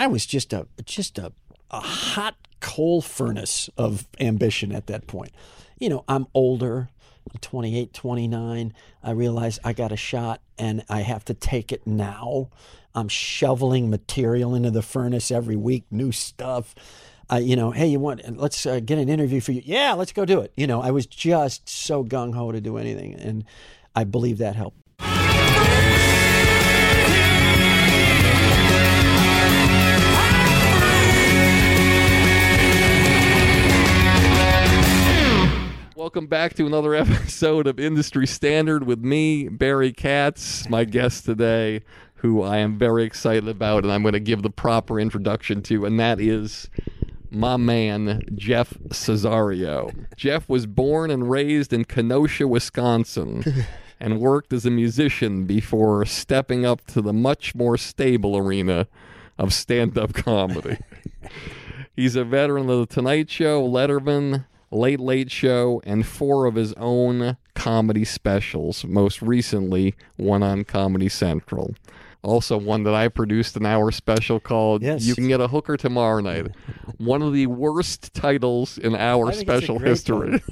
I was just a just a a hot coal furnace of ambition at that point. You know, I'm older. I'm 28, 29. I realize I got a shot and I have to take it now. I'm shoveling material into the furnace every week, new stuff. Uh, you know, hey, you want? Let's uh, get an interview for you. Yeah, let's go do it. You know, I was just so gung ho to do anything, and I believe that helped. Welcome back to another episode of Industry Standard with me, Barry Katz, my guest today, who I am very excited about, and I'm going to give the proper introduction to, and that is my man, Jeff Cesario. Jeff was born and raised in Kenosha, Wisconsin, and worked as a musician before stepping up to the much more stable arena of stand up comedy. He's a veteran of The Tonight Show, Letterman, Late Late Show, and four of his own comedy specials, most recently one on Comedy Central. Also, one that I produced an hour special called Yes. You Can Get a Hooker Tomorrow Night. One of the worst titles in our I think it's a special history.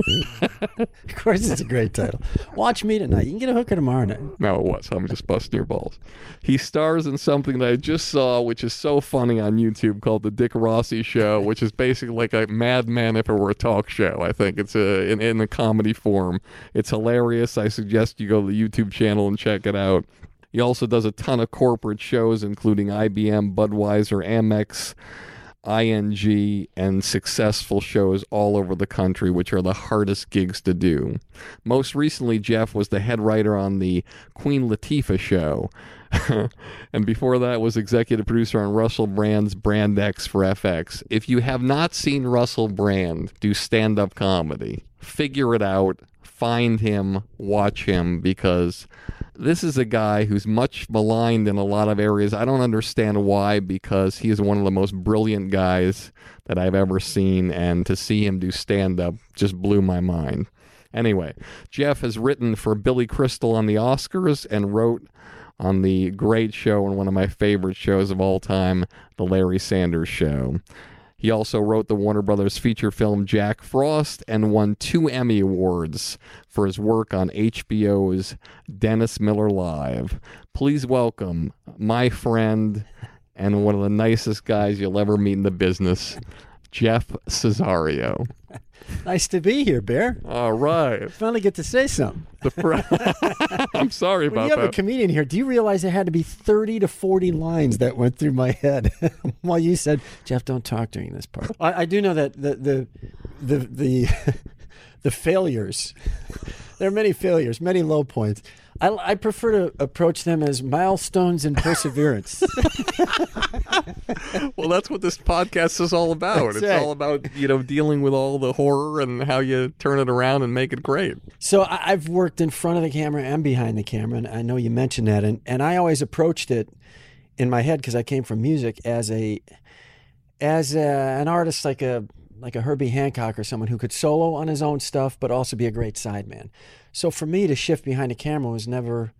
Of course, it's a great title. Watch me tonight. You can get a hooker tomorrow night. No, it was. I'm just busting your balls. He stars in something that I just saw, which is so funny on YouTube, called The Dick Rossi Show, which is basically like a Mad Men if it were a talk show. I think it's a, in, in a comedy form. It's hilarious. I suggest you go to the YouTube channel and check it out. He also does a ton of corporate shows, including IBM, Budweiser, Amex, ING, and successful shows all over the country, which are the hardest gigs to do. Most recently, Jeff was the head writer on the Queen Latifah show. and before that was executive producer on Russell Brand's Brand X for FX. If you have not seen Russell Brand do stand up comedy, figure it out, find him, watch him, because this is a guy who's much maligned in a lot of areas. I don't understand why, because he is one of the most brilliant guys that I've ever seen, and to see him do stand up just blew my mind. Anyway, Jeff has written for Billy Crystal on the Oscars and wrote on the great show and one of my favorite shows of all time, The Larry Sanders Show. He also wrote the Warner Brothers feature film Jack Frost and won two Emmy Awards for his work on HBO's Dennis Miller Live. Please welcome my friend and one of the nicest guys you'll ever meet in the business, Jeff Cesario. Nice to be here, Bear. All right. Finally get to say something. The fr- I'm sorry When about you have a comedian here, do you realize it had to be 30 to 40 lines that went through my head while you said, Jeff, don't talk during this part? I, I do know that the, the, the, the, the failures, there are many failures, many low points. I, I prefer to approach them as milestones in perseverance. well, that's what this podcast is all about. That's it's right. all about, you know, dealing with all the horror and how you turn it around and make it great. So I, I've worked in front of the camera and behind the camera, and I know you mentioned that, and, and I always approached it in my head because I came from music as a as a, an artist, like a like a Herbie Hancock or someone who could solo on his own stuff, but also be a great sideman. So for me to shift behind a camera was never.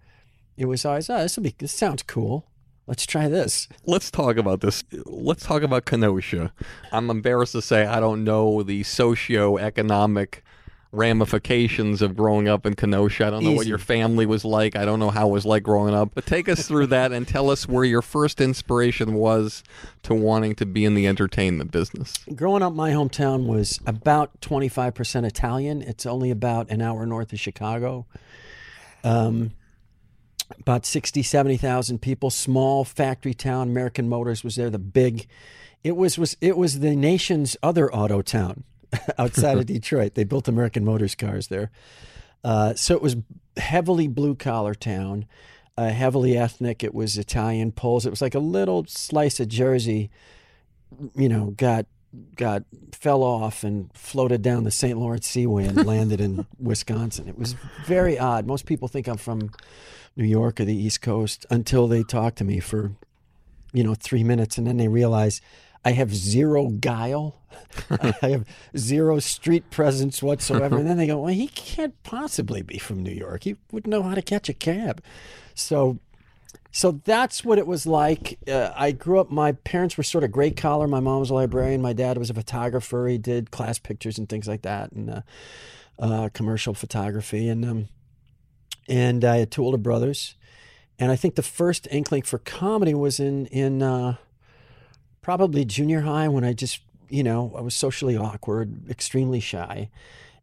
It was always, oh, this will be. This sounds cool. Let's try this. Let's talk about this. Let's talk about Kenosha. I'm embarrassed to say I don't know the socio-economic ramifications of growing up in Kenosha. I don't know what your family was like. I don't know how it was like growing up. But take us through that and tell us where your first inspiration was to wanting to be in the entertainment business. Growing up, my hometown was about 25% Italian. It's only about an hour north of Chicago. Um, about 60, 70,000 people, small factory town. American Motors was there, the big. It was, was it was the nation's other auto town outside of Detroit. They built American Motors cars there. Uh, so it was heavily blue collar town, uh, heavily ethnic. It was Italian, Poles. It was like a little slice of Jersey, you know, got got fell off and floated down the St. Lawrence Seaway and landed in Wisconsin. It was very odd. Most people think I'm from New York or the East Coast until they talk to me for, you know, three minutes and then they realize I have zero guile. I have zero street presence whatsoever. And then they go, well, he can't possibly be from New York. He wouldn't know how to catch a cab. So so that's what it was like. Uh, I grew up, my parents were sort of gray collar. My mom was a librarian. My dad was a photographer. He did class pictures and things like that and uh, uh, commercial photography. And, um, and I had two older brothers. And I think the first inkling for comedy was in, in uh, probably junior high when I just, you know, I was socially awkward, extremely shy,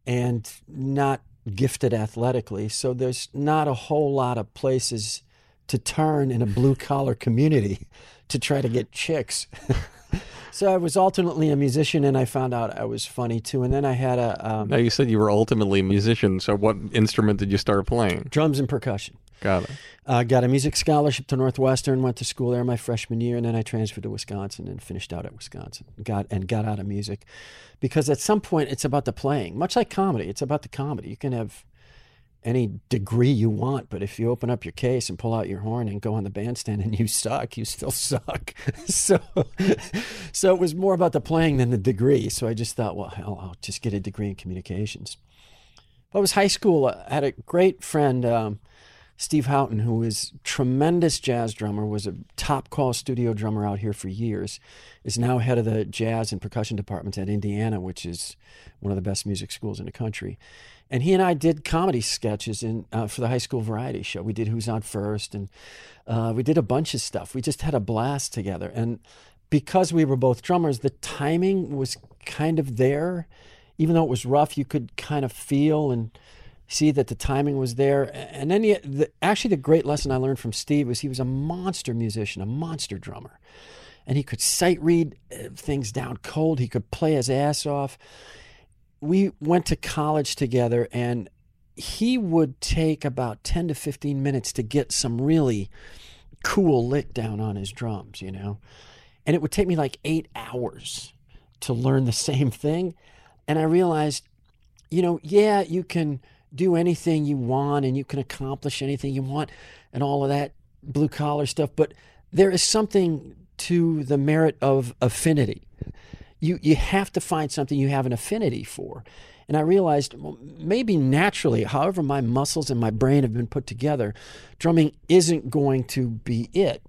and not gifted athletically. So there's not a whole lot of places to turn in a blue collar community to try to get chicks. so I was ultimately a musician and I found out I was funny too. And then I had a um, Now you said you were ultimately a musician. So what instrument did you start playing? drums and percussion. Got it. Uh, got a music scholarship to Northwestern. Went to school there my freshman year, and then I transferred to Wisconsin and finished out at Wisconsin. Got and got out of music because at some point it's about the playing, much like comedy. It's about the comedy. You can have any degree you want, but if you open up your case and pull out your horn and go on the bandstand and you suck, you still suck. so, so it was more about the playing than the degree. So I just thought, well, hell, I'll just get a degree in communications. But it was high school. I had a great friend. Um, Steve Houghton, who is tremendous jazz drummer, was a top call studio drummer out here for years, is now head of the jazz and percussion department at Indiana, which is one of the best music schools in the country. And he and I did comedy sketches in uh, for the high school variety show. We did Who's on First, and uh, we did a bunch of stuff. We just had a blast together. And because we were both drummers, the timing was kind of there. Even though it was rough, you could kind of feel and see that the timing was there. And then he, the, actually, the great lesson I learned from Steve was he was a monster musician, a monster drummer. And he could sight read uh, things down cold. He could play his ass off. We went to college together, and he would take about 10 to 15 minutes to get some really cool lick down on his drums, you know? And it would take me like eight hours to learn the same thing. And I realized, you know, yeah, you can do anything you want and you can accomplish anything you want and all of that blue collar stuff, but there is something to the merit of affinity. You you have to find something you have an affinity for. And I realized well, maybe naturally, however my muscles and my brain have been put together, drumming isn't going to be it.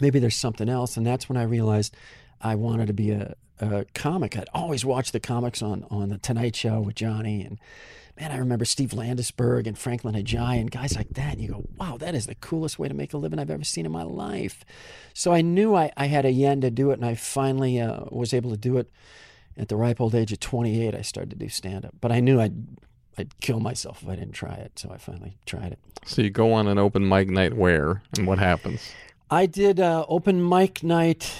Maybe there's something else, and that's when I realized I wanted to be a, a comic. I'd always watched the comics on on the Tonight Show with Johnny and man, I remember Steve Landesberg and Franklyn Ajaye and guys like that. And you go, wow, that is the coolest way to make a living I've ever seen in my life. So I knew I, I had a yen to do it, and I finally uh, was able to do it at the ripe old age of 28. I started to do stand up, but I knew I'd I'd kill myself if I didn't try it. So I finally tried it. So you go on an open mic night where and what happens? I did uh, open mic night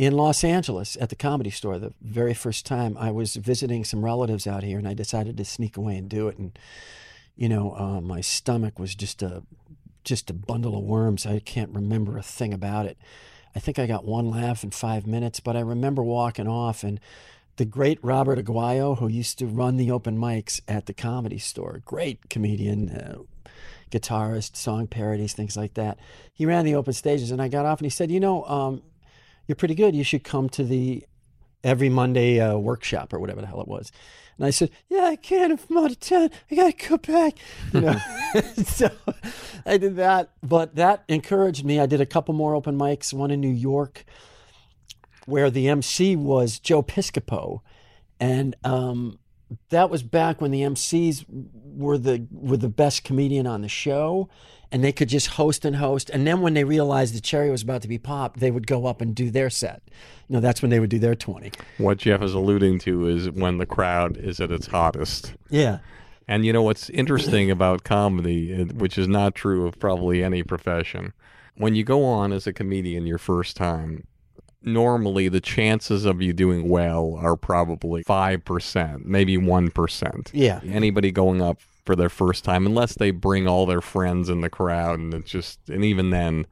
in Los Angeles at the comedy store the very first time. I was visiting some relatives out here, and I decided to sneak away and do it. And you know, uh, my stomach was just a just a bundle of worms. I can't remember a thing about it. I think I got one laugh in five minutes, but I remember walking off and the great Robert Aguayo, who used to run the open mics at the comedy store, great comedian, uh, guitarist, song parodies, things like that. He ran the open stages, and I got off and he said, "You know, um, you're pretty good. You should come to the every Monday uh, workshop or whatever the hell it was. And I said, "Yeah, I can't. If I'm out of town, I gotta go back." You know, so I did that. But that encouraged me. I did a couple more open mics. One in New York, where the MC was Joe Piscopo, and um, that was back when the MCs were the were the best comedian on the show, and they could just host and host. And then when they realized the cherry was about to be popped, they would go up and do their set. You know, that's when they would do their twenty. What Jeff is alluding to is when the crowd is at its hottest. Yeah, And you know what's interesting about comedy, which is not true of probably any profession, when you go on as a comedian your first time, normally the chances of you doing well are probably 5%, maybe 1%. yeah, Anybody going up for their first time, unless they bring all their friends in the crowd, and it's just, and even then,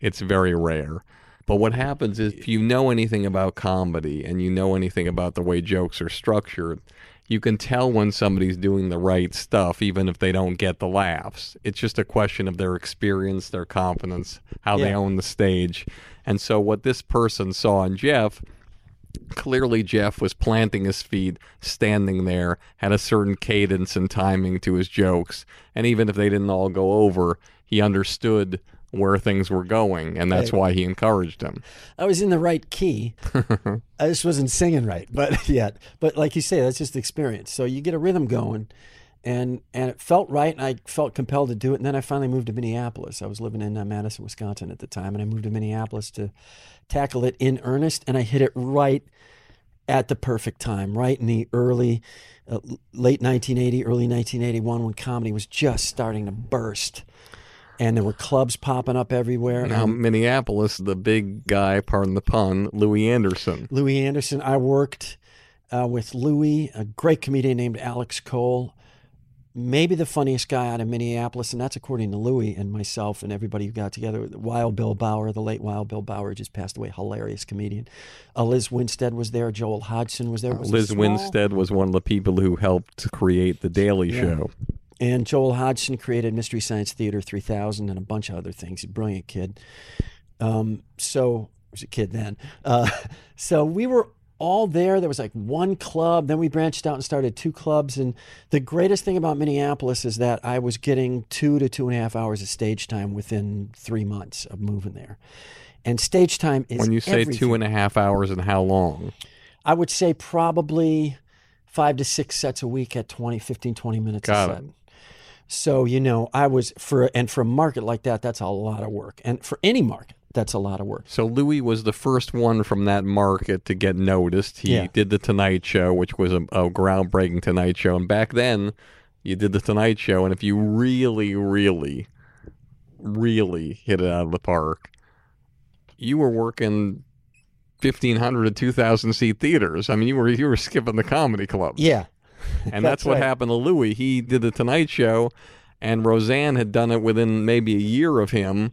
it's very rare. But what happens is if you know anything about comedy and you know anything about the way jokes are structured, you can tell when somebody's doing the right stuff, even if they don't get the laughs. It's just a question of their experience, their confidence, how they own the stage. And so, what this person saw in Jeff, clearly Jeff was planting his feet, standing there, had a certain cadence and timing to his jokes. And even if they didn't all go over, he understood where things were going. And that's why he encouraged him. I was in the right key. I just wasn't singing right, but yet. But like you say, that's just experience. So you get a rhythm going, and and it felt right, and I felt compelled to do it. And then I finally moved to Minneapolis. I was living in uh, Madison, Wisconsin at the time, and I moved to Minneapolis to tackle it in earnest. And I hit it right at the perfect time, right in the early, uh, late 1980, early 1981, when comedy was just starting to burst. And there were clubs popping up everywhere. Now, and- Minneapolis, the big guy, pardon the pun, Louie Anderson. Louie Anderson. I worked uh, with Louie, a great comedian named Alex Cole, maybe the funniest guy out of Minneapolis, and that's according to Louie and myself and everybody who got together. Wild Bill Bauer, the late Wild Bill Bauer, just passed away. Hilarious comedian. Uh, Lizz Winstead was there. Joel Hodgson was there. Was Lizz Winstead was one of the people who helped create The Daily Yeah. Show. And Joel Hodgson created Mystery Science Theater 3000 and a bunch of other things. Brilliant kid. Um, so, he was a kid then. Uh, so we were all there. There was like one club. Then we branched out and started two clubs. And the greatest thing about Minneapolis is that I was getting two to two and a half hours of stage time within three months of moving there. And stage time is When you say everything. two and a half hours and how long? I would say probably five to six sets a week at 20, 15, 20 minutes Got a it. So, you know, I was for, and for a market like that, that's a lot of work. And for any market, that's a lot of work. So Louie was the first one from that market to get noticed. He Yeah. did the Tonight Show, which was a, a groundbreaking Tonight Show, and back then you did the Tonight Show, and if you really, really, really hit it out of the park, you were working fifteen hundred to two thousand seat theaters. I mean, you were you were skipping the comedy clubs. Yeah. And that's, That's what right. happened to Louie. He did the Tonight Show, and Roseanne had done it within maybe a year of him,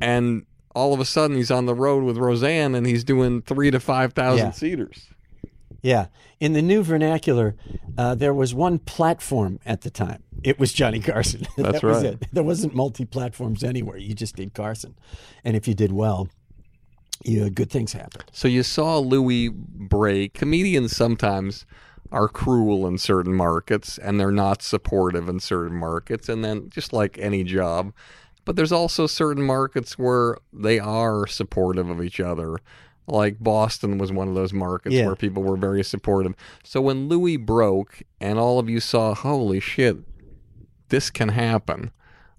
and all of a sudden he's on the road with Roseanne, and he's doing three to five thousand Yeah. seaters. Yeah. In the new vernacular, uh, there was one platform at the time. It was Johnny Carson. That's that was right. it. There wasn't multi platforms anywhere. You just did Carson. And if you did well, you, good things happened. So you saw Louie break. Comedians sometimes are cruel in certain markets, and they're not supportive in certain markets, and then just like any job. But there's also certain markets where they are supportive of each other. Like Boston was one of those markets Yeah. where people were very supportive. So when Louie broke and all of you saw, holy shit, this can happen.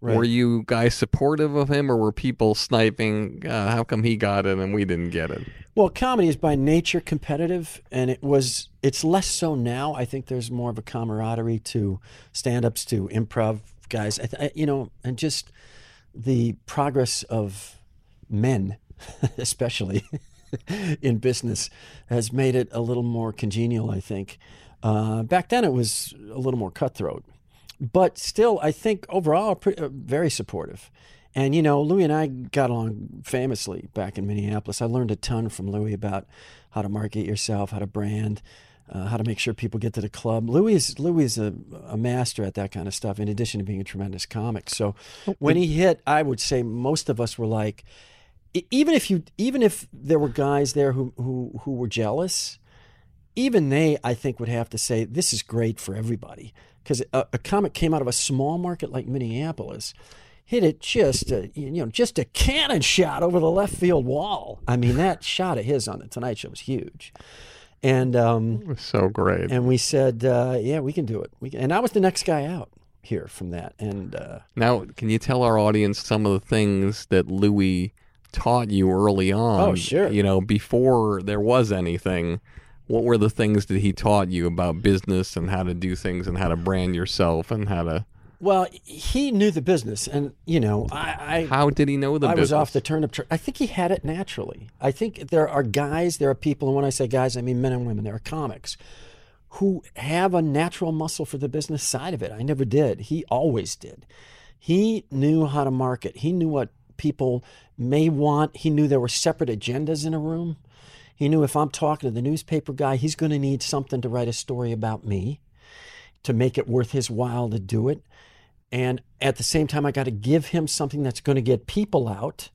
Right. Were you guys supportive of him or were people sniping, uh, how come he got it and we didn't get it? Well, comedy is by nature competitive, and it was. It's less so now. I think there's more of a camaraderie to stand-ups, to improv guys. I, th- I, you know, and just the progress of men, especially in business, has made it a little more congenial. I think. Uh, back then, it was a little more cutthroat, but still, I think overall, uh, very supportive. And you know, Louie and I got along famously back in Minneapolis. I learned a ton from Louie about how to market yourself, how to brand, uh, how to make sure people get to the club. Louie is Louie is a, a master at that kind of stuff. In addition to being a tremendous comic, so when he hit, I would say most of us were like, even if you, even if there were guys there who who who were jealous, even they, I think, would have to say this is great for everybody because a, a comic came out of a small market like Minneapolis, hit it just a, you know just a cannon shot over the left field wall. I mean, that shot of his on the Tonight Show was huge, and um, It was so great. and we said, uh, yeah, we can do it. We can. and I was the next guy out here from that, and uh, Now, can you tell our audience some of the things that Louie taught you early on? Oh, sure. You know, before there was anything, what were the things that he taught you about business and how to do things and how to brand yourself and how to? Well, he knew the business, and you know, I. I How did he know the I business? was off the turnip. I think he had it naturally. I think there are guys, there are people, and when I say guys, I mean men and women. There are comics who have a natural muscle for the business side of it. I never did. He always did. He knew how to market. He knew what people may want. He knew there were separate agendas in a room. He knew if I'm talking to the newspaper guy, he's going to need something to write a story about me to make it worth his while to do it. And at the same time, I got to give him something that's going to get people out.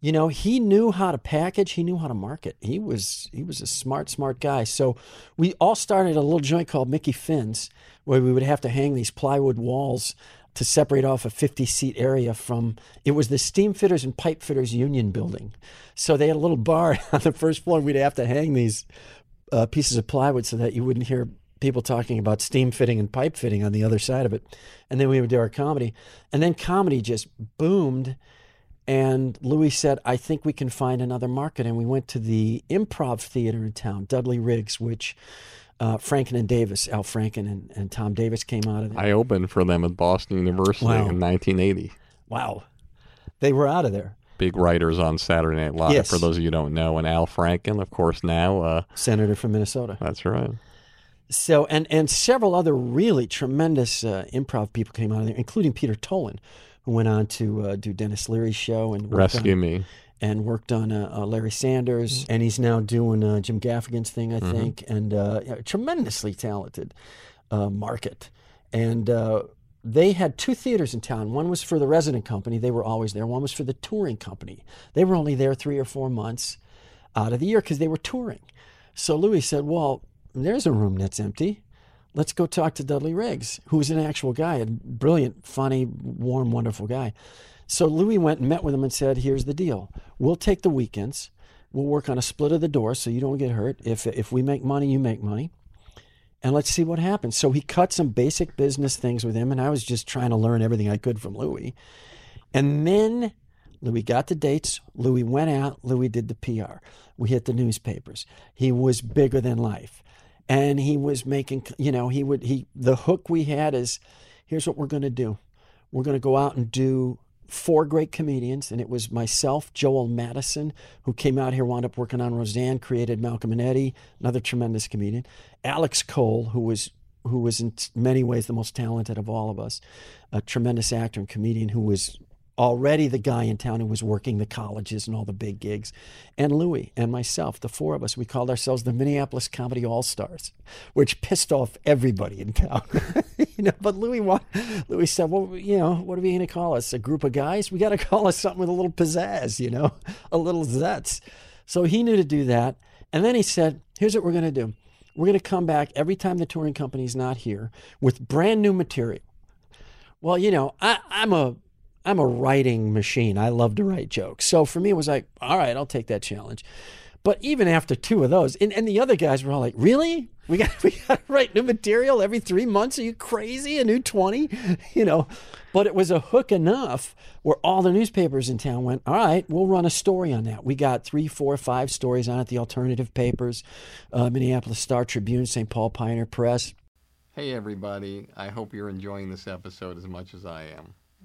You know, he knew how to package. He knew how to market. He was he was a smart, smart guy. So we all started a little joint called Mickey Finn's, where we would have to hang these plywood walls to separate off a 50 seat area from it was the steam fitters and pipe fitters union building. So they had a little bar on the first floor. We'd have to hang these uh, pieces of plywood so that you wouldn't hear people talking about steam fitting and pipe fitting on the other side of it. And then we would do our comedy. And then comedy just boomed. And Louie said, I think we can find another market. And we went to the improv theater in town, Dudley Riggs, which uh, Franken and Davis, Al Franken and, and Tom Davis came out of there. I opened for them at Boston University Wow. in 1980. wow. They were out of there. Big writers on Saturday Night Live. Yes. For those of you who don't know, and Al Franken, of course, now. Uh, Senator from Minnesota. that's right. So, and, and several other really tremendous uh, improv people came out of there, including Peter Tolan, who went on to uh, do Denis Leary's show and worked Rescue on, me. and worked on uh, uh, Larry Sanders, and he's now doing uh, Jim Gaffigan's thing, I think, and uh, yeah, tremendously talented uh, market. And uh, they had two theaters in town. One was for the resident company; they were always there. One was for the touring company. They were only there three or four months out of the year because they were touring. So Louie said, "Well, there's a room that's empty." Let's go talk to Dudley Riggs, who was an actual guy, a brilliant, funny, warm, wonderful guy. So Louie went and met with him and said, "Here's the deal. We'll take the weekends. We'll work on a split of the door so you don't get hurt. If if we make money, you make money, and let's see what happens." So he cut some basic business things with him, and I was just trying to learn everything I could from Louie. And then Louie got the dates. Louie went out. Louie did the PR. We hit the newspapers. He was bigger than life, and he was making. You know, he would. He the hook we had is, here's what we're going to do. We're going to go out and do four great comedians, and it was myself, Joel Madison, who came out here, wound up working on Roseanne, created Malcolm and Eddie, another tremendous comedian. Alex Cole, who was who was in many ways the most talented of all of us, a tremendous actor and comedian who was already the guy in town who was working the colleges and all the big gigs, and Louie and myself, the four of us, we called ourselves the Minneapolis Comedy All Stars, which pissed off everybody in town. you know, but Louie, Louie said, "Well, you know, what are we going to call us? A group of guys? We got to call us something with a little pizzazz, you know, a little zets." So he knew to do that, and then he said, "Here's what we're going to do." We're going to come back every time the touring company's not here with brand new material. Well, you know, I, I'm a I'm a writing machine. I love to write jokes. So for me, it was like, all right, I'll take that challenge. But even after two of those, and, and the other guys were all like, really? We got we got to write new material every three months? Are you crazy? A new twenty? You know. But it was a hook enough where all the newspapers in town went, all right, we'll run a story on that. We got three, four, five stories on it. The alternative papers, uh, Minneapolis Star Tribune, St. Paul Pioneer Press. Hey, everybody. I hope you're enjoying this episode as much as I am.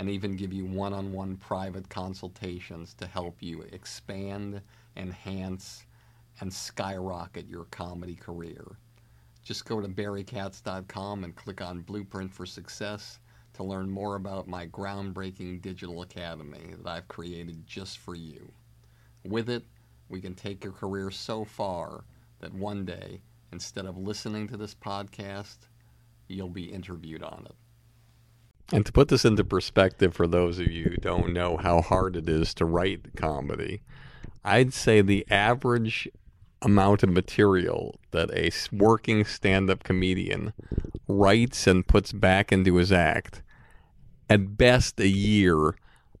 and even give you one on one private consultations to help you expand, enhance, and skyrocket your comedy career. Just go to barrykatz.com and click on Blueprint for Success to learn more about my groundbreaking digital academy that I've created just for you. With it, we can take your career so far that one day, instead of listening to this podcast, you'll be interviewed on it. And to put this into perspective for those of you who don't know how hard it is to write comedy, I'd say the average amount of material that a working stand up comedian writes and puts back into his act, at best a year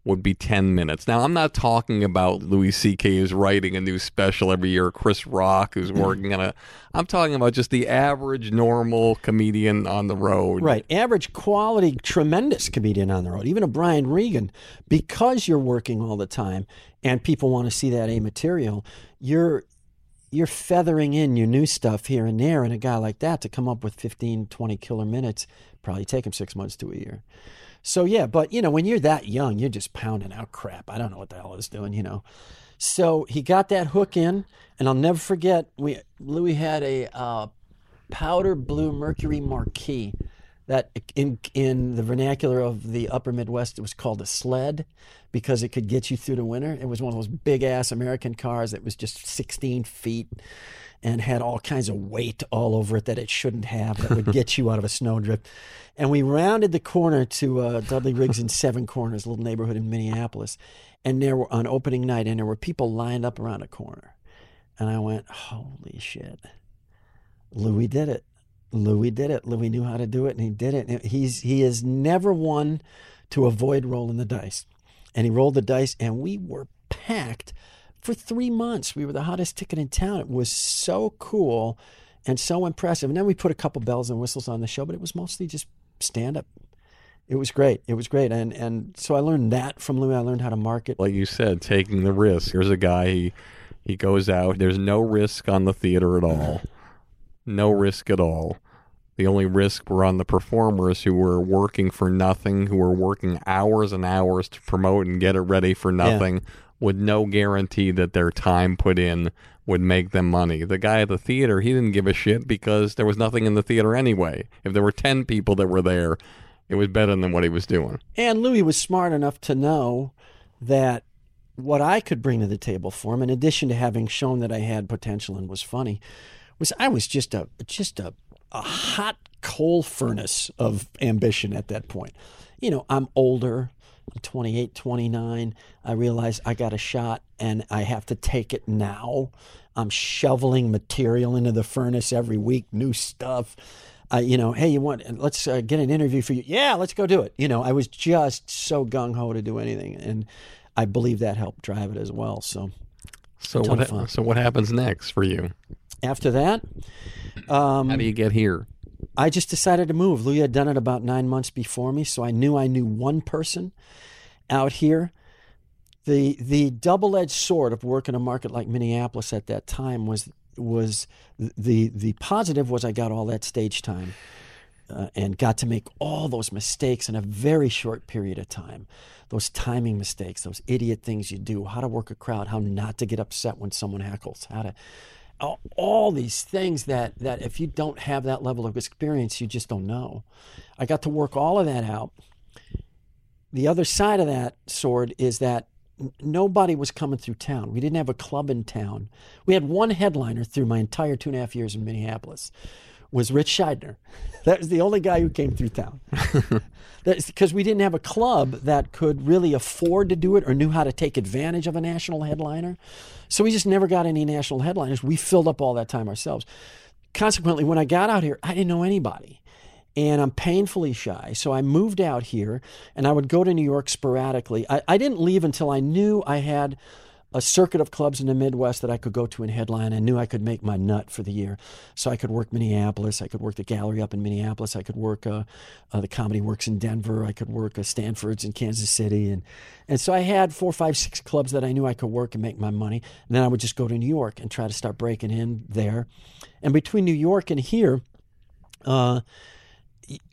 would be 10 minutes. Now, I'm not talking about Louis C.K. who's writing a new special every year, Chris Rock who's mm-hmm. working on a. I'm talking about just the average, normal comedian on the road. Right. Average, quality, tremendous comedian on the road. Even a Brian Regan, because you're working all the time and people want to see that A material, you're. You're feathering in your new stuff here and there, and a guy like that to come up with 15, 20 killer minutes probably take him six months to a year. So yeah, but you know, when you're that young, you're just pounding out crap. I don't know what the hell I was doing, you know. So he got that hook in, and I'll never forget. We Louie had a uh, powder blue Mercury Marquis that in in the vernacular of the Upper Midwest it was called a sled because it could get you through the winter. It was one of those big ass American cars that was just 16 feet and had all kinds of weight all over it that it shouldn't have that would get you out of a snowdrift. And we rounded the corner to uh, Dudley Riggs in Seven Corners, a little neighborhood in Minneapolis. And there were on opening night, and there were people lined up around a corner. And I went, holy shit. Louie did it. Louie did it. Louie knew how to do it, and he did it. He's he is never one to avoid rolling the dice, and he rolled the dice, and we were packed for three months. We were the hottest ticket in town. It was so cool and so impressive. And then we put a couple bells and whistles on the show, but it was mostly just stand up. It was great. It was great. And and so I learned that from Louie. I learned how to market. Like you said, taking the risk. Here's a guy he he goes out. There's no risk on the theater at all. No risk at all. The only risk were on the performers who were working for nothing, who were working hours and hours to promote and get it ready for nothing. Yeah with no guarantee that their time put in would make them money. The guy at the theater, he didn't give a shit because there was nothing in the theater anyway. If there were 10 people that were there, it was better than what he was doing. And Louie was smart enough to know that what I could bring to the table for him, in addition to having shown that I had potential and was funny, was I was just a just a, a hot coal furnace of ambition at that point. You know, I'm older. I'm 28, 29. I realize I got a shot and I have to take it now. I'm shoveling material into the furnace every week, new stuff. Uh, you know, hey, you want? Let's uh, get an interview for you. Yeah, let's go do it. You know, I was just so gung ho to do anything, and I believe that helped drive it as well. So, so what? Ha- so what happens next for you? After that, um, how do you get here? I just decided to move. Louie had done it about nine months before me, so I knew I knew one person out here. The the double edged sword of working a market like Minneapolis at that time was was the the positive was I got all that stage time. Uh, and got to make all those mistakes in a very short period of time. Those timing mistakes, those idiot things you do, how to work a crowd, how not to get upset when someone heckles, how to all these things that that if you don't have that level of experience you just don't know. I got to work all of that out. The other side of that sword is that nobody was coming through town. We didn't have a club in town. We had one headliner through my entire two and a half years in minneapolis was rich shydner that was the only guy who came through town because we didn't have a club that could really afford to do it or knew how to take advantage of a national headliner so we just never got any national headliners. We filled up all that time ourselves. Consequently, when I got out here, I didn't know anybody. And I'm painfully shy. So I moved out here and I would go to New York sporadically. I, I didn't leave until I knew I had a circuit of clubs in the Midwest that I could go to and headline. I knew I could make my nut for the year. So I could work Minneapolis. I could work the gallery up in Minneapolis. I could work uh, uh, the Comedy Works in Denver. I could work uh, Stanford's in Kansas City. And, and so I had four, five, six clubs that I knew I could work and make my money. And then I would just go to New York and try to start breaking in there. And between New York and here, uh,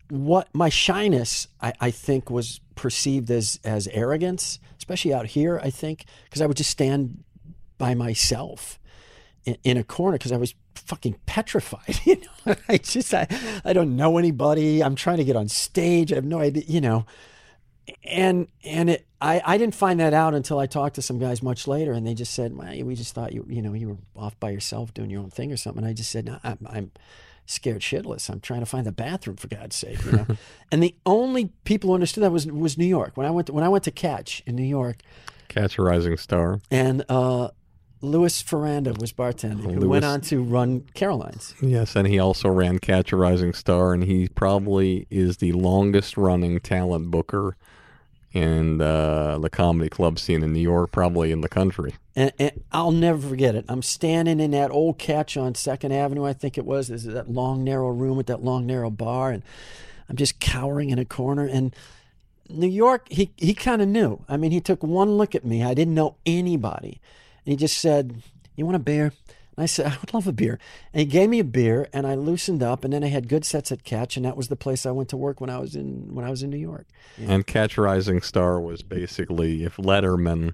what my shyness, I, I think, was perceived as as arrogance, especially out here. I think because I would just stand by myself, in, in a corner because I was fucking petrified. You know, I just I, I don't know anybody. I'm trying to get on stage. I have no idea. You know, and and it, I I didn't find that out until I talked to some guys much later, and they just said, well, "We just thought you you know you were off by yourself doing your own thing or something." And I just said, "No, I'm." I'm scared shitless. I'm trying to find the bathroom for God's sake, you know. and the only people who understood that was was New York. When I went to, when I went to Catch in New York, Catch a Rising Star. and uh, Louis Faranda was bartending, who Louis- went on to run Caroline's. Yes, and he also ran Catch a Rising Star, and he probably is the longest running talent booker in uh, the comedy club scene in New York, probably in the country. And, and I'll never forget it. I'm standing in that old catch on Second Avenue, I think it was. There's that long, narrow room with that long, narrow bar, and I'm just cowering in a corner. And New York, he he kind of knew. I mean, he took one look at me. I didn't know anybody, and he just said, "You want a beer?" And I said, "I would love a beer." And he gave me a beer, and I loosened up. And then I had good sets at Catch, and that was the place I went to work when I was in when I was in New York. And Catch Rising Star was basically if Letterman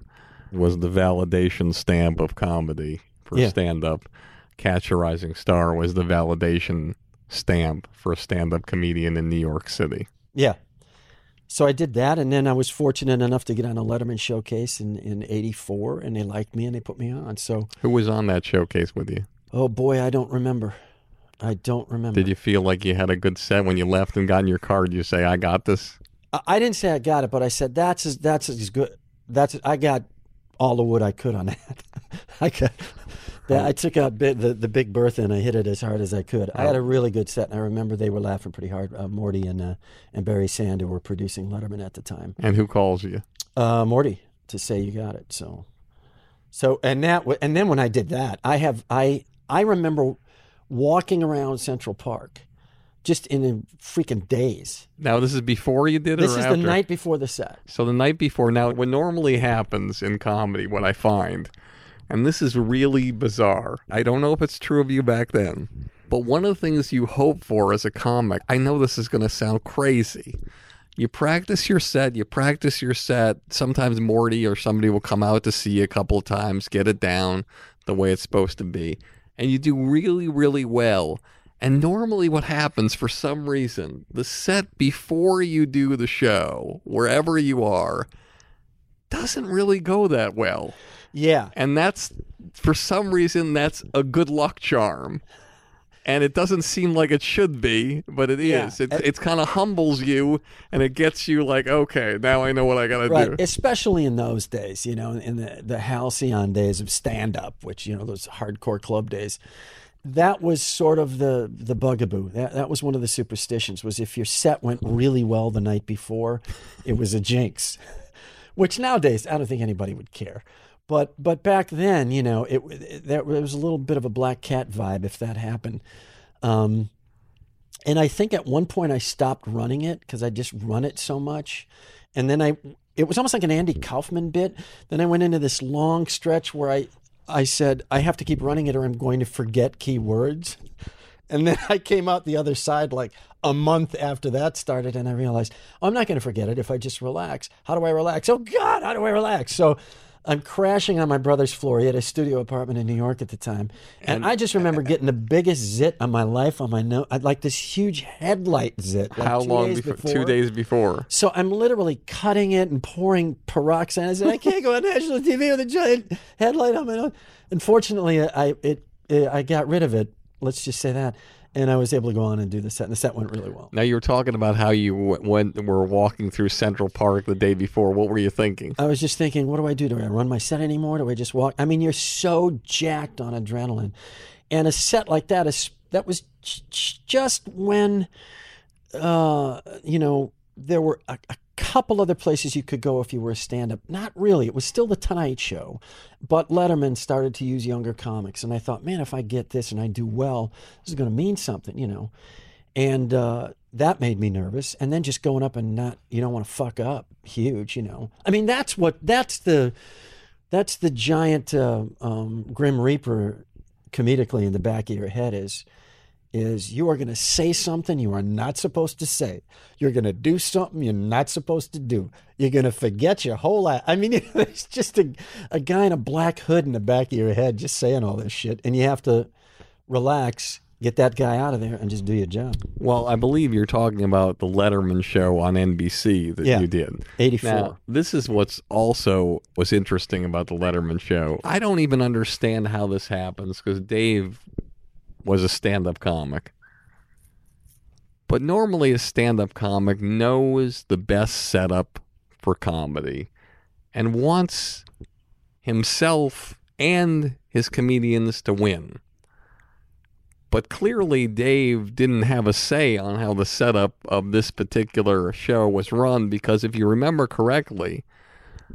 was the validation stamp of comedy for Yeah. stand up, Catch a Rising Star was the validation stamp for a stand up comedian in New York City. Yeah. So I did that, and then I was fortunate enough to get on a Letterman showcase in in '84, and they liked me and they put me on. So, Who was on that showcase with you? oh boy, I don't remember. I don't remember. Did you feel like you had a good set when you left and got in your car? Did you say, I got this? I, I didn't say I got it, but I said that's as that's as good. That's I got all the wood I could on that. I got. I took out bit, the the Big Bertha and I hit it as hard as I could. I had a really good set, and I remember they were laughing pretty hard. Uh, Morty and uh, and Barry Sand, who were producing Letterman at the time. And who calls you? uh, Morty to say you got it. So, so and that and then when I did that, I have I I remember walking around Central Park, just in a freaking daze. Now, this is before you did it This is after? the night before the set. So the night before. Now, what normally happens in comedy, what I find, and this is really bizarre. I don't know if it's true of you back then, but one of the things you hope for as a comic, I know this is going to sound crazy. You practice your set, you practice your set. Sometimes Morty or somebody will come out to see you a couple of times, get it down the way it's supposed to be, and you do really, really well. And normally, what happens for some reason, the set before you do the show, wherever you are, doesn't really go that well. Yeah, And that's, for some reason, that's a good luck charm. And it doesn't seem like it should be, but it Yeah. is. It, it kind of humbles you and it gets you like, okay, now I know what I got to right. do. Especially in those days, you know, in the the halcyon days of stand up, which you know those hardcore club days. That was sort of the the bugaboo. That that was one of the superstitions. Was if your set went really well the night before, it was a jinx. Which nowadays I don't think anybody would care. But but back then, you know, it, it there was a little bit of a black cat vibe if that happened. Um, and I think at one point I stopped running it because I just run it so much. And then I, it was almost like an Andy Kaufman bit. Then I went into this long stretch where I, I said, I have to keep running it or I'm going to forget key words. And then I came out the other side like a month after that started and I realized, oh, I'm not going to forget it if I just relax. How do I relax? Oh, God, how do I relax? So I'm crashing on my brother's floor. He had a studio apartment in New York at the time. And, I just remember getting the biggest zit on my life on my nose. I'd like this huge headlight zit. Like How long days before, Two days before. so I'm literally cutting it and pouring peroxide. I said, I can't go on national TV with a giant headlight on my nose. Unfortunately, I it, it I got rid of it. Let's just say that, and I was able to go on and do the set. And the set went really well. Now you were talking about how you went were walking through Central Park the day before. What were you thinking? I was just thinking, what do I do? Do I run my set anymore? Do I just walk? I mean, you're so jacked on adrenaline, and a set like that is that was just when, uh, you know, there were a, a couple other places you could go if you were a stand-up. Not really. It was still the Tonight Show, but Letterman started to use younger comics, and I thought, man, if I get this and I do well, this is going to mean something, you know. And uh, that made me nervous. And then just going up and not, you don't want to fuck up, huge, you know. I mean, that's what that's the that's the giant uh, um, grim reaper comedically in the back of your head is is you are going to say something you are not supposed to say. You're going to do something you're not supposed to do. You're going to forget your whole life. I mean, it's just a, a guy in a black hood in the back of your head just saying all this shit. And you have to relax, get that guy out of there, and just do your job. Well, I believe you're talking about the Letterman show on NBC that Yeah. you did. 84. Now, this is what's also was interesting about the Letterman show. I don't even understand how this happens because Dave was a stand-up comic. But normally a stand-up comic knows the best setup for comedy and wants himself and his comedians to win. But clearly, Dave didn't have a say on how the setup of this particular show was run because if you remember correctly,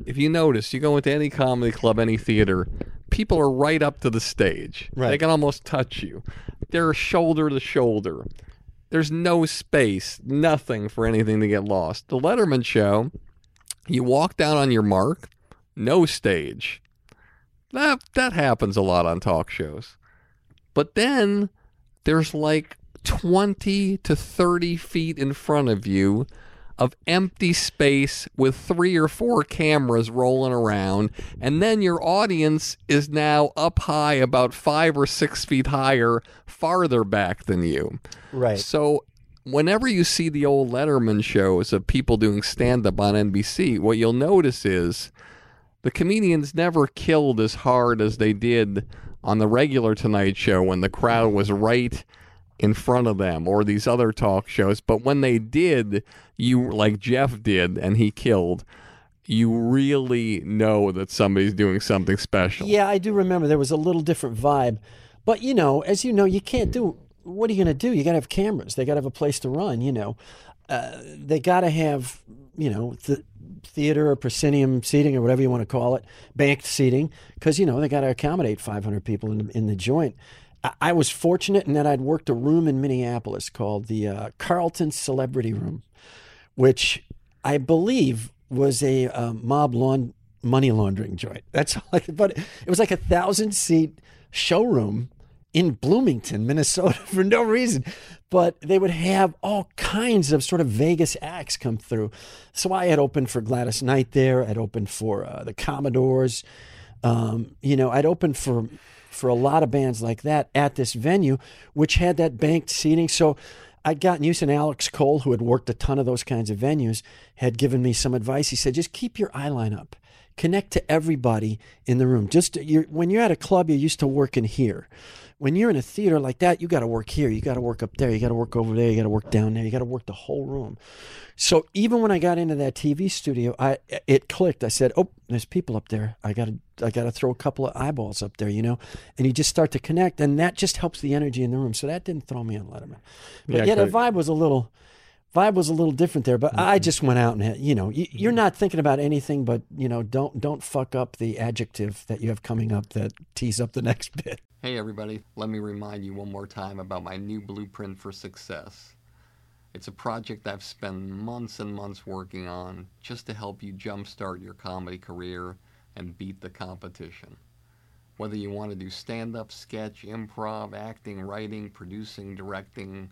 if you notice, you go into any comedy club, any theater, people are right up to the stage. They can almost touch you. They're shoulder to shoulder. There's no space, nothing for anything to get lost. The Letterman show, you walk down on your mark, no stage. That that happens a lot on talk shows. But then there's like 20 to 30 feet in front of you of empty space with three or four cameras rolling around. And then your audience is now up high, about five or six feet higher, farther back than you. right. So whenever you see the old Letterman shows of people doing stand up on NBC, what you'll notice is the comedians never killed as hard as they did on the regular Tonight Show when the crowd was right in front of them or these other talk shows. But when they did, you like Jeff did and he killed, you really know that somebody's doing something special. Yeah, I do remember there was a little different vibe. But, you know, as you know, you can't do what are you going to do? You got to have cameras. They got to have a place to run, you know. Uh, they got to have, you know, the theater or proscenium seating or whatever you want to call it, banked seating, because, you know, they got to accommodate 500 people in in the joint. I, was fortunate in that I'd worked a room in Minneapolis called the uh, Carlton Celebrity Room, which I believe was a uh, mob lawn money laundering joint. That's all I could, but it was like a thousand seat showroom in Bloomington, Minnesota for no reason. But they would have all kinds of sort of Vegas acts come through. So I had opened for Gladys Knight there. I'd opened for uh, the Commodores. Um, you know, I'd opened for for a lot of bands like that at this venue, which had that banked seating. So I'd gotten used, and Alex Cole, who had worked a ton of those kinds of venues, had given me some advice. He said, just keep your eye line up, connect to everybody in the room. Just you're, when you're at a club, you're used to working here. When you're in a theater like that, you got to work here, you got to work up there, you got to work over there, you got to work down there, you got to work the whole room. So even when I got into that TV studio, I it clicked. I said, "Oh, there's people up there. I got to I got to throw a couple of eyeballs up there, you know." And you just start to connect, and that just helps the energy in the room. So that didn't throw me on Letterman. But Yeah, yeah, the vibe was a little vibe was a little different there. But I mm-hmm. just went out and had, you know, you, mm-hmm. you're not thinking about anything, but you know, don't don't fuck up the adjective that you have coming up that tees up the next bit. Hey everybody, let me remind you one more time about my new blueprint for success. It's a project I've spent months and months working on just to help you jumpstart your comedy career and beat the competition. Whether you want to do stand up, sketch, improv, acting, writing, producing, directing,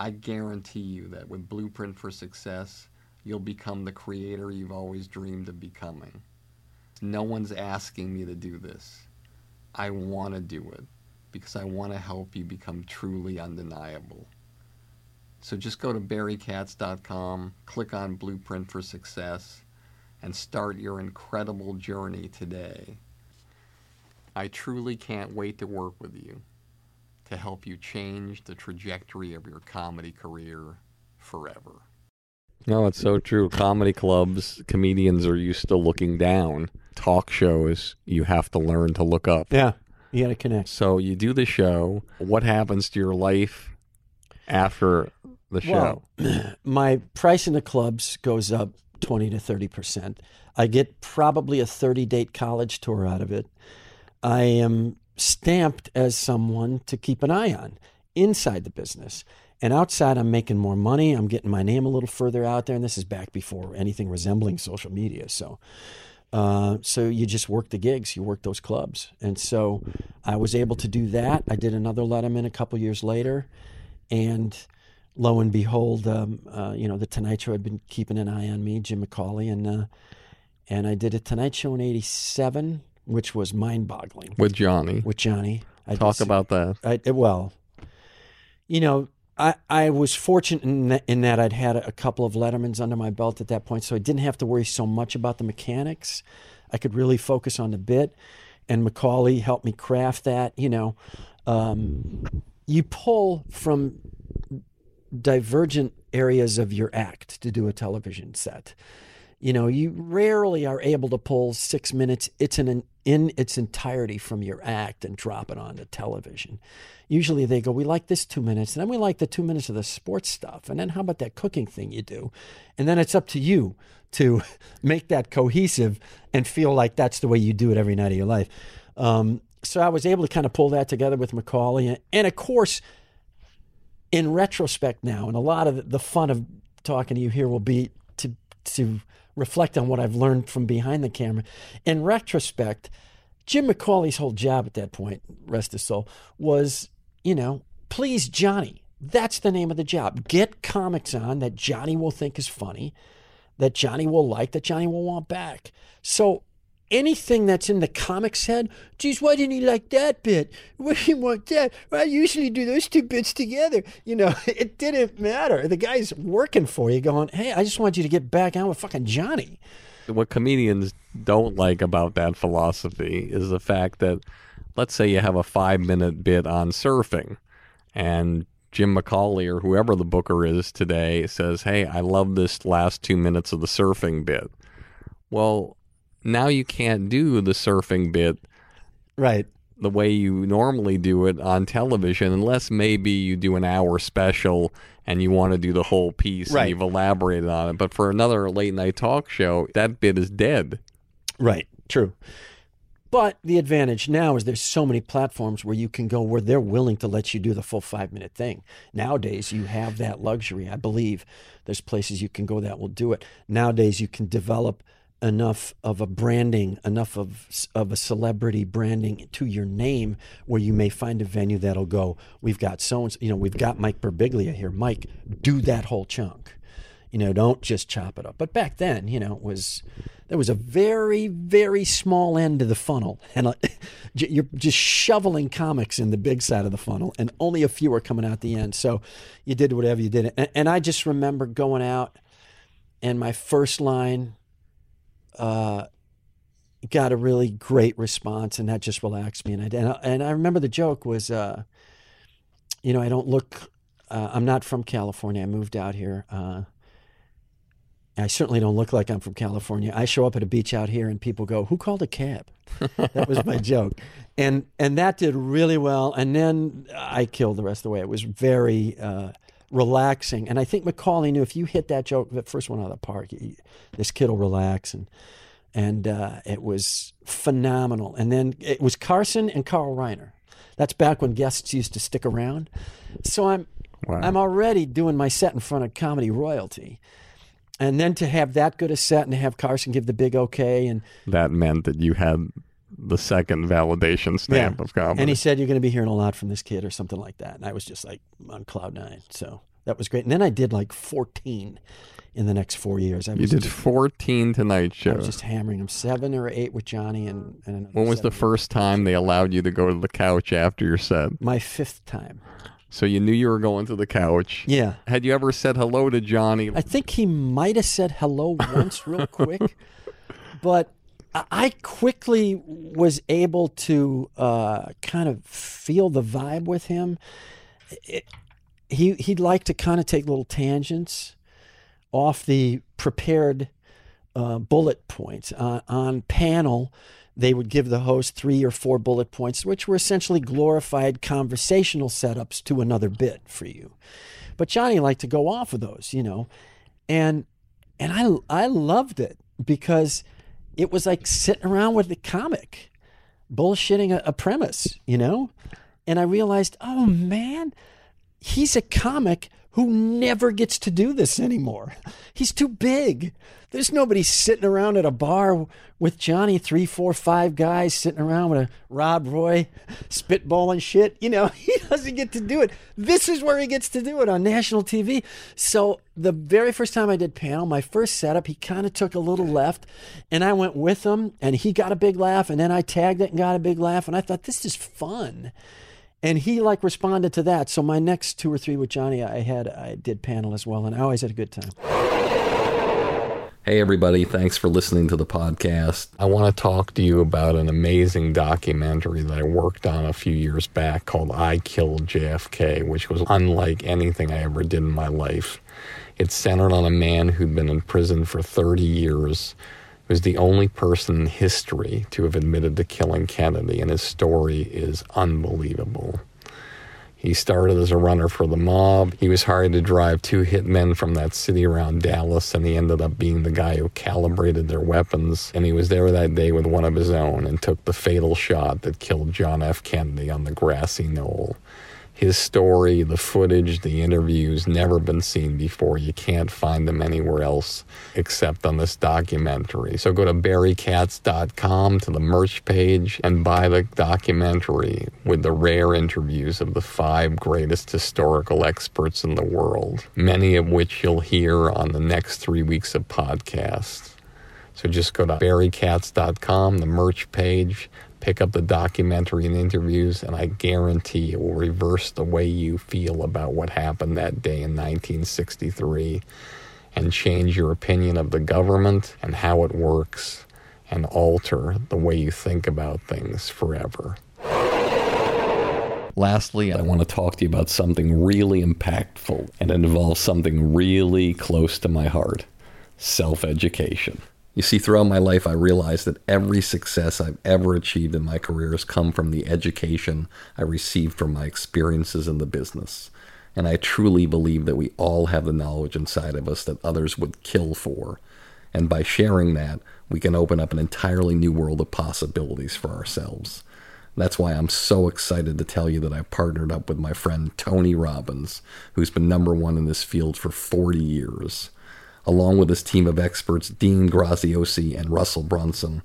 I guarantee you that with Blueprint for Success, you'll become the creator you've always dreamed of becoming. No one's asking me to do this. I want to do it because I want to help you become truly undeniable. So just go to barrykatz.com, click on Blueprint for Success, and start your incredible journey today. I truly can't wait to work with you to help you change the trajectory of your comedy career forever. No, it's so true. Comedy clubs, comedians are used to looking down. Talk shows, you have to learn to look up. Yeah, you got to connect. So you do the show. What happens to your life after the show? Well, my price in the clubs goes up 20 to 30 percent. I get probably a 30 date college tour out of it. I am stamped as someone to keep an eye on inside the business. And outside, I'm making more money. I'm getting my name a little further out there. And this is back before anything resembling social media. So, uh, so you just work the gigs, you work those clubs. And so I was able to do that. I did another Letterman a couple years later. And lo and behold, um, uh, you know, the Tonight Show had been keeping an eye on me, Jim McCawley. And, uh, and I did a Tonight Show in 87, which was mind boggling With Johnny. with Johnny. I Talk did- about that. I, well, you know, I, I was fortunate in that, in that I'd had a couple of Lettermans under my belt at that point, so I didn't have to worry so much about the mechanics. I could really focus on the bit, and McCawley helped me craft that. You know, um, you pull from divergent areas of your act to do a television set. You know, you rarely are able to pull six minutes. It's an in its entirety from your act and drop it onto television. Usually they go, we like this two minutes, and then we like the two minutes of the sports stuff, and then how about that cooking thing you do, and then it's up to you to make that cohesive and feel like that's the way you do it every night of your life. Um, so I was able to kind of pull that together with McCawley, and, and of course, in retrospect now, and a lot of the fun of talking to you here will be to to reflect on what I've learned from behind the camera. In retrospect, Jim McCawley's whole job at that point, rest his soul, was, you know, please Johnny. That's the name of the job. Get comics on that Johnny will think is funny, that Johnny will like, that Johnny will want back. So anything that's in the comics head, geez, why didn't he like that bit? Why did he want that? Well, I usually do those two bits together. You know, it didn't matter. The guy's working for you, going, hey, I just want you to get back on with fucking Johnny. what comedians don't like about that philosophy is the fact that let's say you have a five minute bit on surfing and Jim McCawley or whoever the booker is today says, Hey, I love this last two minutes of the surfing bit. Well, now you can't do the surfing bit Right. the way you normally do it on television unless maybe you do an hour special and you want to do the whole piece Right. and you've elaborated on it. But for another late night talk show, that bit is dead. Right. True. But the advantage now is there's so many platforms where you can go where they're willing to let you do the full five minute thing. Nowadays, you have that luxury. I believe there's places you can go that will do it. Nowadays, you can develop enough of a branding, enough of of a celebrity branding to your name, where you may find a venue that'll go. We've got so and so you know, we've got Mike Birbiglia here. Mike, do that whole chunk. You know, don't just chop it up. But back then, you know, it was there was a very, very small end to the funnel, and uh, you're just shoveling comics in the big side of the funnel, and only a few are coming out the end. So you did whatever you did, and, and I just remember going out, and my first line uh, got a really great response, and that just relaxed me. And I and I, and I remember the joke was, uh, you know, I don't look. Uh, I'm not from California. I moved out here. Uh, I certainly don't look like I'm from California. I show up at a beach out here and people go, "Who called a cab?" that was my joke, and and that did really well. And then I killed the rest of the way. It was very uh, relaxing, and I think McCawley knew if you hit that joke, the first one out of the park, this kid will relax, and and uh, it was phenomenal. And then it was Carson and Carl Reiner. That's back when guests used to stick around. So I'm Wow. I'm already doing my set in front of comedy royalty. And then to have that good a set and to have Carson give the big okay and that meant that you had the second validation stamp Yeah. of comedy. and he said you're going to be hearing a lot from this kid or something like that. And I was just like on cloud nine. So that was great. And then I did like 14 in the next four years. I you did just, 14 Tonight I was just hammering them seven or eight with Johnny and, and when was the first time they allowed you to go to the couch after your set? my fifth time. So you knew you were going to the couch. Yeah. Had you ever said hello to Johnny? I think he might have said hello once, real quick, but I- quickly was able to uh, kind of feel the vibe with him. It, he he'd like to kind of take little tangents off the prepared uh, bullet points. Uh, on panel, they would give the host three or four bullet points, which were essentially glorified conversational setups to another bit for you. But Johnny liked to go off of those, you know, and and I I loved it because it was like sitting around with the comic, bullshitting a, a premise, you know, and I realized, oh man, he's a comic who never gets to do this anymore. He's too big. There's nobody sitting around at a bar with Johnny, three, four, five guys sitting around with a Rob Roy spitballing shit. You know, he doesn't get to do it. This is where he gets to do it on national TV. So the very first time I did panel, my first setup, he kind of took a little left and I went with him and he got a big laugh and then I tagged it and got a big laugh and I thought this is fun and he like responded to that. So my next two or three with Johnny, I had I did panel as well, and I always had a good time. Hey everybody, thanks for listening to the podcast. I want to talk to you about an amazing documentary that I worked on a few years back called I Killed JFK, which was unlike anything I ever did in my life. It's centered on a man who'd been in prison for 30 years was the only person in history to have admitted to killing Kennedy, and his story is unbelievable. He started as a runner for the mob. He was hired to drive two hitmen from that city around Dallas, and he ended up being the guy who calibrated their weapons. And he was there that day with one of his own and took the fatal shot that killed John F. Kennedy on the grassy knoll his story, the footage, the interviews, never been seen before. You can't find them anywhere else except on this documentary. So go to barrykatz.com to the merch page and buy the documentary with the rare interviews of the five greatest historical experts in the world, many of which you'll hear on the next three weeks of podcasts. So just go to barrykatz.com, the merch page, pick up the documentary and interviews, and I guarantee it will reverse the way you feel about what happened that day in 1963 and change your opinion of the government and how it works and alter the way you think about things forever. Lastly, I want to talk to you about something really impactful, and involves something really close to my heart self education. You see, throughout my life, I realized that every success I've ever achieved in my career has come from the education I received from my experiences in the business. And I truly believe that we all have the knowledge inside of us that others would kill for. And by sharing that, we can open up an entirely new world of possibilities for ourselves. That's why I'm so excited to tell you that I've partnered up with my friend Tony Robbins, who's been number one in this field for 40 years along with his team of experts, Dean Graziosi and Russell Brunson.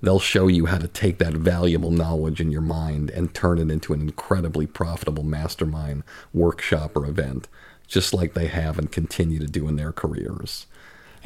They'll show you how to take that valuable knowledge in your mind and turn it into an incredibly profitable mastermind workshop or event, just like they have and continue to do in their careers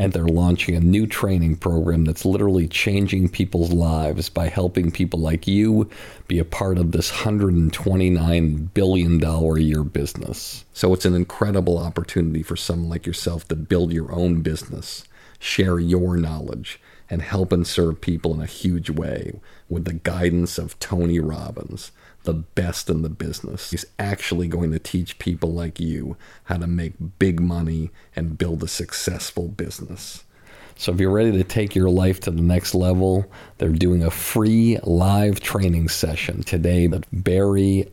and they're launching a new training program that's literally changing people's lives by helping people like you be a part of this $129 billion a year business. So it's an incredible opportunity for someone like yourself to build your own business, share your knowledge, and help and serve people in a huge way with the guidance of Tony Robbins the best in the business. He's actually going to teach people like you how to make big money and build a successful business. So if you're ready to take your life to the next level, they're doing a free live training session today at barrykbb.com.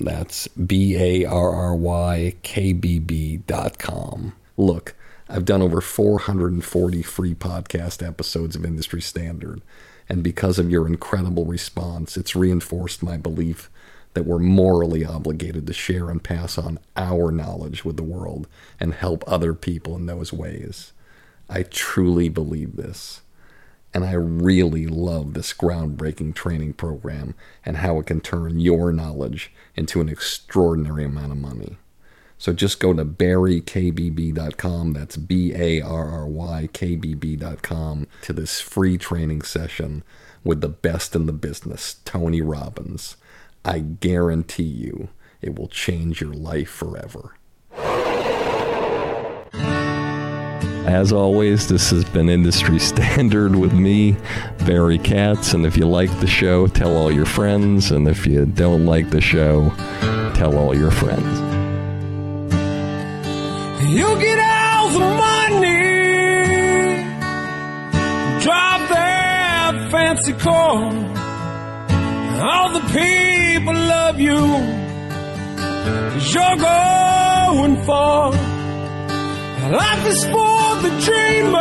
That's B A R R Y K B B.com. Look, I've done over 440 free podcast episodes of Industry Standard. And because of your incredible response, it's reinforced my belief that we're morally obligated to share and pass on our knowledge with the world and help other people in those ways. I truly believe this. And I really love this groundbreaking training program and how it can turn your knowledge into an extraordinary amount of money. So just go to barrykbb.com, that's B A R R Y K B B.com, to this free training session with the best in the business, Tony Robbins. I guarantee you it will change your life forever. As always, this has been Industry Standard with me, Barry Katz. And if you like the show, tell all your friends. And if you don't like the show, tell all your friends. You get all the money drive that fancy car. All the people love you. You're going far. Life is for the dreamers.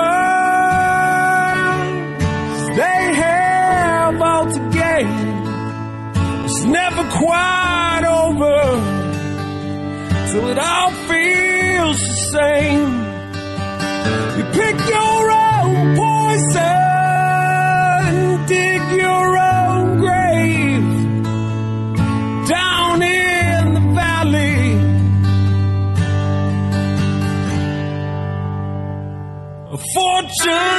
They have all to gain. It's never quite over till it all feels the same. You pick your own poison, dig your own grave down in the valley. A fortunate.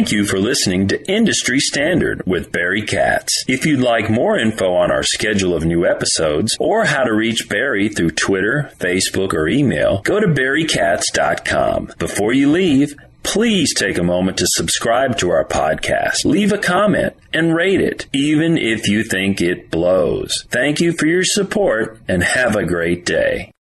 Thank you for listening to Industry Standard with Barry Katz. If you'd like more info on our schedule of new episodes or how to reach Barry through Twitter, Facebook, or email, go to barrykatz.com. Before you leave, please take a moment to subscribe to our podcast, leave a comment, and rate it, even if you think it blows. Thank you for your support and have a great day.